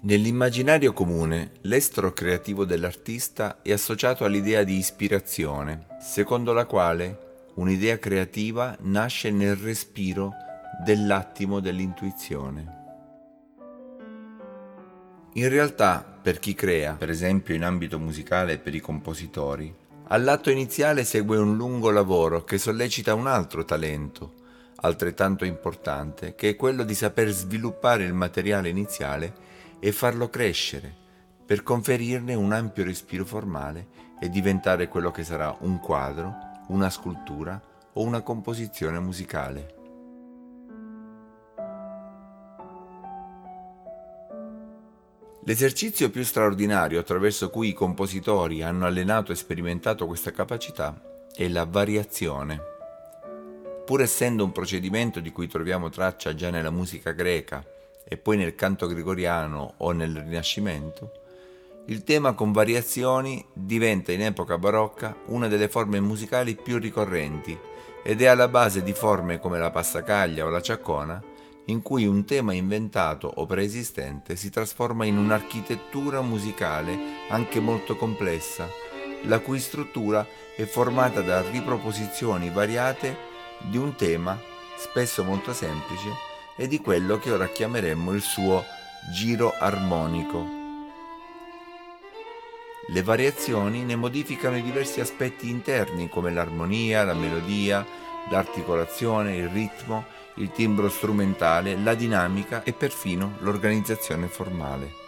Nell'immaginario comune, l'estro creativo dell'artista è associato all'idea di ispirazione, secondo la quale un'idea creativa nasce nel respiro dell'attimo dell'intuizione. In realtà, per chi crea, per esempio in ambito musicale per i compositori, all'atto iniziale segue un lungo lavoro che sollecita un altro talento, altrettanto importante, che è quello di saper sviluppare il materiale iniziale e farlo crescere per conferirne un ampio respiro formale e diventare quello che sarà un quadro, una scultura o una composizione musicale. L'esercizio più straordinario attraverso cui i compositori hanno allenato e sperimentato questa capacità è la variazione. Pur essendo un procedimento di cui troviamo traccia già nella musica greca e poi nel canto gregoriano o nel Rinascimento, il tema con variazioni diventa in epoca barocca una delle forme musicali più ricorrenti ed è alla base di forme come la passacaglia o la ciaccona, in cui un tema inventato o preesistente si trasforma in un'architettura musicale anche molto complessa, la cui struttura è formata da riproposizioni variate di un tema, spesso molto semplice, e di quello che ora chiameremmo il suo giro armonico. Le variazioni ne modificano i diversi aspetti interni come l'armonia, la melodia, l'articolazione, il ritmo, il timbro strumentale, la dinamica e perfino l'organizzazione formale.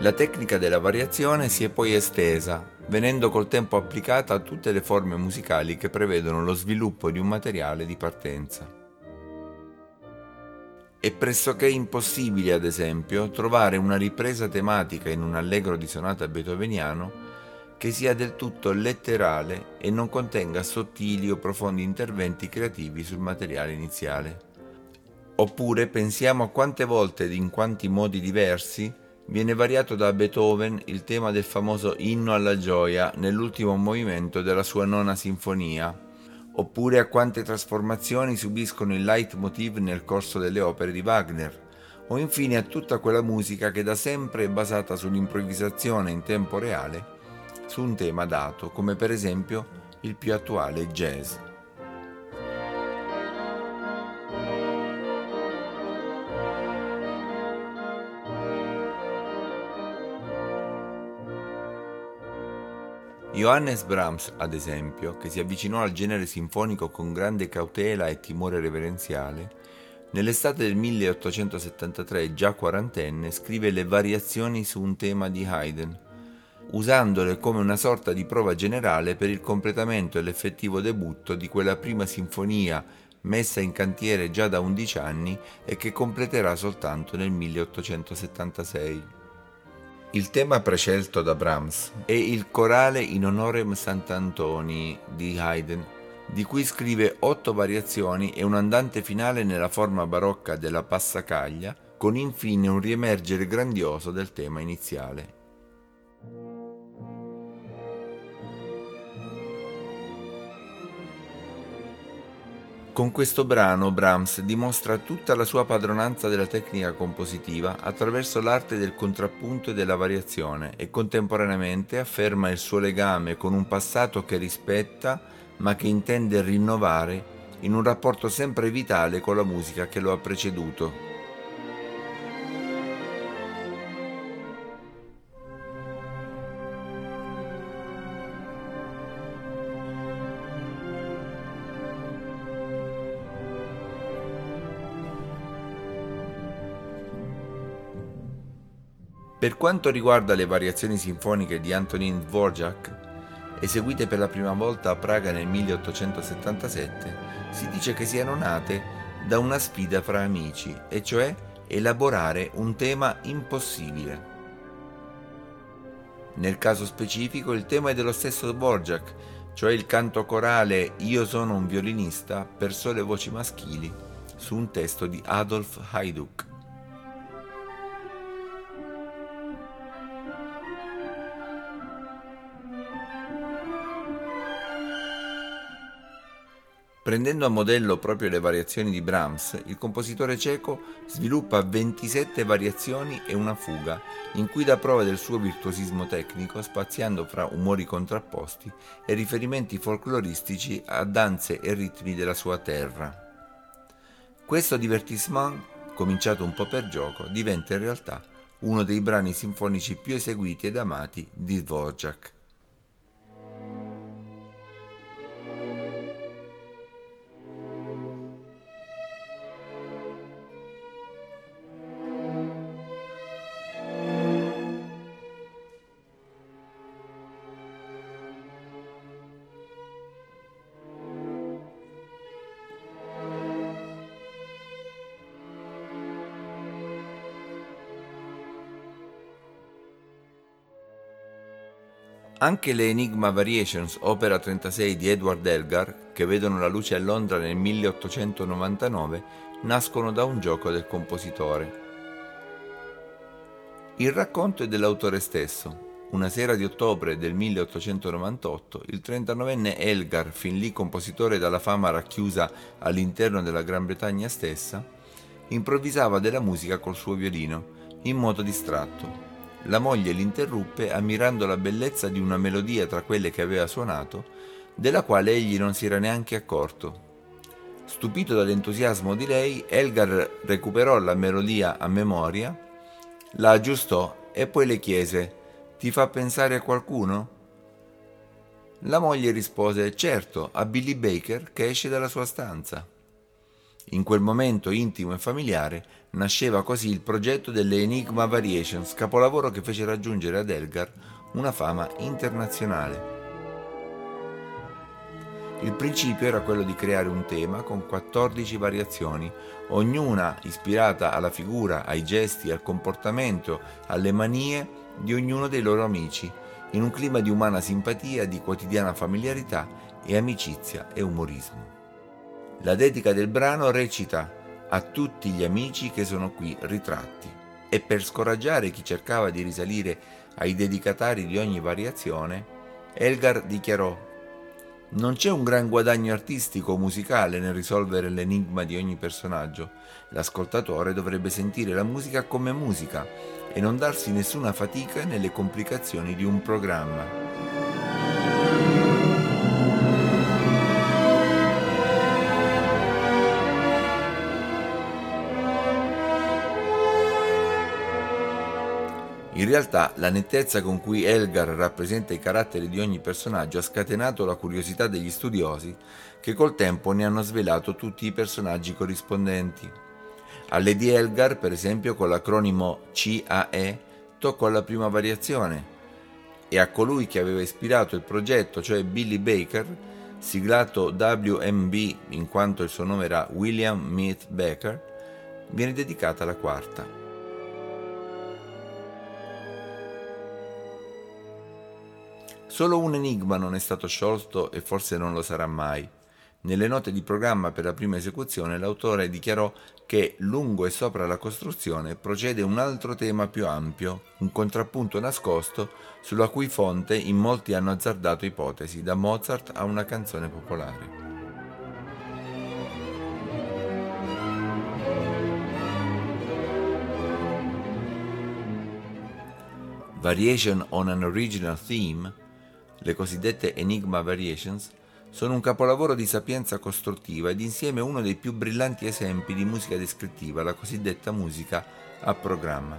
La tecnica della variazione si è poi estesa, venendo col tempo applicata a tutte le forme musicali che prevedono lo sviluppo di un materiale di partenza. È pressoché impossibile, ad esempio, trovare una ripresa tematica in un allegro di sonata beethoveniano che sia del tutto letterale e non contenga sottili o profondi interventi creativi sul materiale iniziale. Oppure pensiamo a quante volte ed in quanti modi diversi Viene variato da Beethoven il tema del famoso Inno alla gioia nell'ultimo movimento della sua nona sinfonia, oppure a quante trasformazioni subiscono il leitmotiv nel corso delle opere di Wagner, o infine a tutta quella musica che da sempre è basata sull'improvvisazione in tempo reale su un tema dato, come per esempio il più attuale jazz. Johannes Brahms, ad esempio, che si avvicinò al genere sinfonico con grande cautela e timore reverenziale, nell'estate del 1873, già quarantenne, scrive le variazioni su un tema di Haydn, usandole come una sorta di prova generale per il completamento e l'effettivo debutto di quella prima sinfonia messa in cantiere già da 11 anni e che completerà soltanto nel 1876. Il tema prescelto da Brahms è il corale in honorem Sant'Antoni di Haydn, di cui scrive otto variazioni e un andante finale nella forma barocca della passacaglia, con infine un riemergere grandioso del tema iniziale. Con questo brano Brahms dimostra tutta la sua padronanza della tecnica compositiva attraverso l'arte del contrappunto e della variazione e contemporaneamente afferma il suo legame con un passato che rispetta ma che intende rinnovare in un rapporto sempre vitale con la musica che lo ha preceduto. Per quanto riguarda le variazioni sinfoniche di Antonin Dvorak, eseguite per la prima volta a Praga nel 1877, si dice che siano nate da una sfida fra amici, e cioè elaborare un tema impossibile. Nel caso specifico il tema è dello stesso Dvorak, cioè il canto corale Io sono un violinista per sole voci maschili, su un testo di Adolf Hayduk. Prendendo a modello proprio le variazioni di Brahms, il compositore ceco sviluppa 27 variazioni e una fuga, in cui dà prova del suo virtuosismo tecnico, spaziando fra umori contrapposti e riferimenti folcloristici a danze e ritmi della sua terra. Questo divertissement, cominciato un po' per gioco, diventa in realtà uno dei brani sinfonici più eseguiti ed amati di Dvorak. Anche le Enigma Variations, opera 36 di Edward Elgar, che vedono la luce a Londra nel 1899, nascono da un gioco del compositore. Il racconto è dell'autore stesso. Una sera di ottobre del 1898, il 39enne Elgar, fin lì compositore dalla fama racchiusa all'interno della Gran Bretagna stessa, improvvisava della musica col suo violino, in modo distratto, la moglie l'interruppe ammirando la bellezza di una melodia tra quelle che aveva suonato, della quale egli non si era neanche accorto. Stupito dall'entusiasmo di lei, Elgar recuperò la melodia a memoria, la aggiustò e poi le chiese Ti fa pensare a qualcuno? La moglie rispose Certo, a Billy Baker che esce dalla sua stanza. In quel momento intimo e familiare nasceva così il progetto delle Enigma Variations, capolavoro che fece raggiungere ad Elgar una fama internazionale. Il principio era quello di creare un tema con 14 variazioni, ognuna ispirata alla figura, ai gesti, al comportamento, alle manie di ognuno dei loro amici, in un clima di umana simpatia, di quotidiana familiarità e amicizia e umorismo. La dedica del brano recita a tutti gli amici che sono qui ritratti e per scoraggiare chi cercava di risalire ai dedicatari di ogni variazione, Elgar dichiarò non c'è un gran guadagno artistico o musicale nel risolvere l'enigma di ogni personaggio. L'ascoltatore dovrebbe sentire la musica come musica e non darsi nessuna fatica nelle complicazioni di un programma. In realtà la nettezza con cui Elgar rappresenta i caratteri di ogni personaggio ha scatenato la curiosità degli studiosi che col tempo ne hanno svelato tutti i personaggi corrispondenti. A Lady Elgar, per esempio, con l'acronimo CAE toccò la prima variazione e a colui che aveva ispirato il progetto, cioè Billy Baker, siglato WMB in quanto il suo nome era William Meath Baker, viene dedicata la quarta. Solo un enigma non è stato sciolto e forse non lo sarà mai. Nelle note di programma per la prima esecuzione l'autore dichiarò che lungo e sopra la costruzione procede un altro tema più ampio, un contrappunto nascosto sulla cui fonte in molti hanno azzardato ipotesi, da Mozart a una canzone popolare. Variation on an Original Theme le cosiddette Enigma Variations, sono un capolavoro di sapienza costruttiva ed insieme uno dei più brillanti esempi di musica descrittiva, la cosiddetta musica a programma.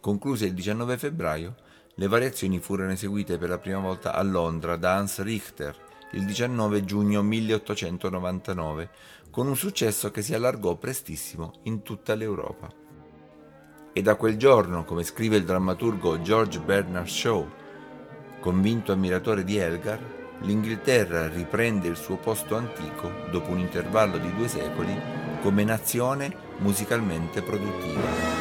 Concluse il 19 febbraio, le variazioni furono eseguite per la prima volta a Londra da Hans Richter il 19 giugno 1899, con un successo che si allargò prestissimo in tutta l'Europa. E da quel giorno, come scrive il drammaturgo George Bernard Shaw, Convinto ammiratore di Elgar, l'Inghilterra riprende il suo posto antico, dopo un intervallo di due secoli, come nazione musicalmente produttiva.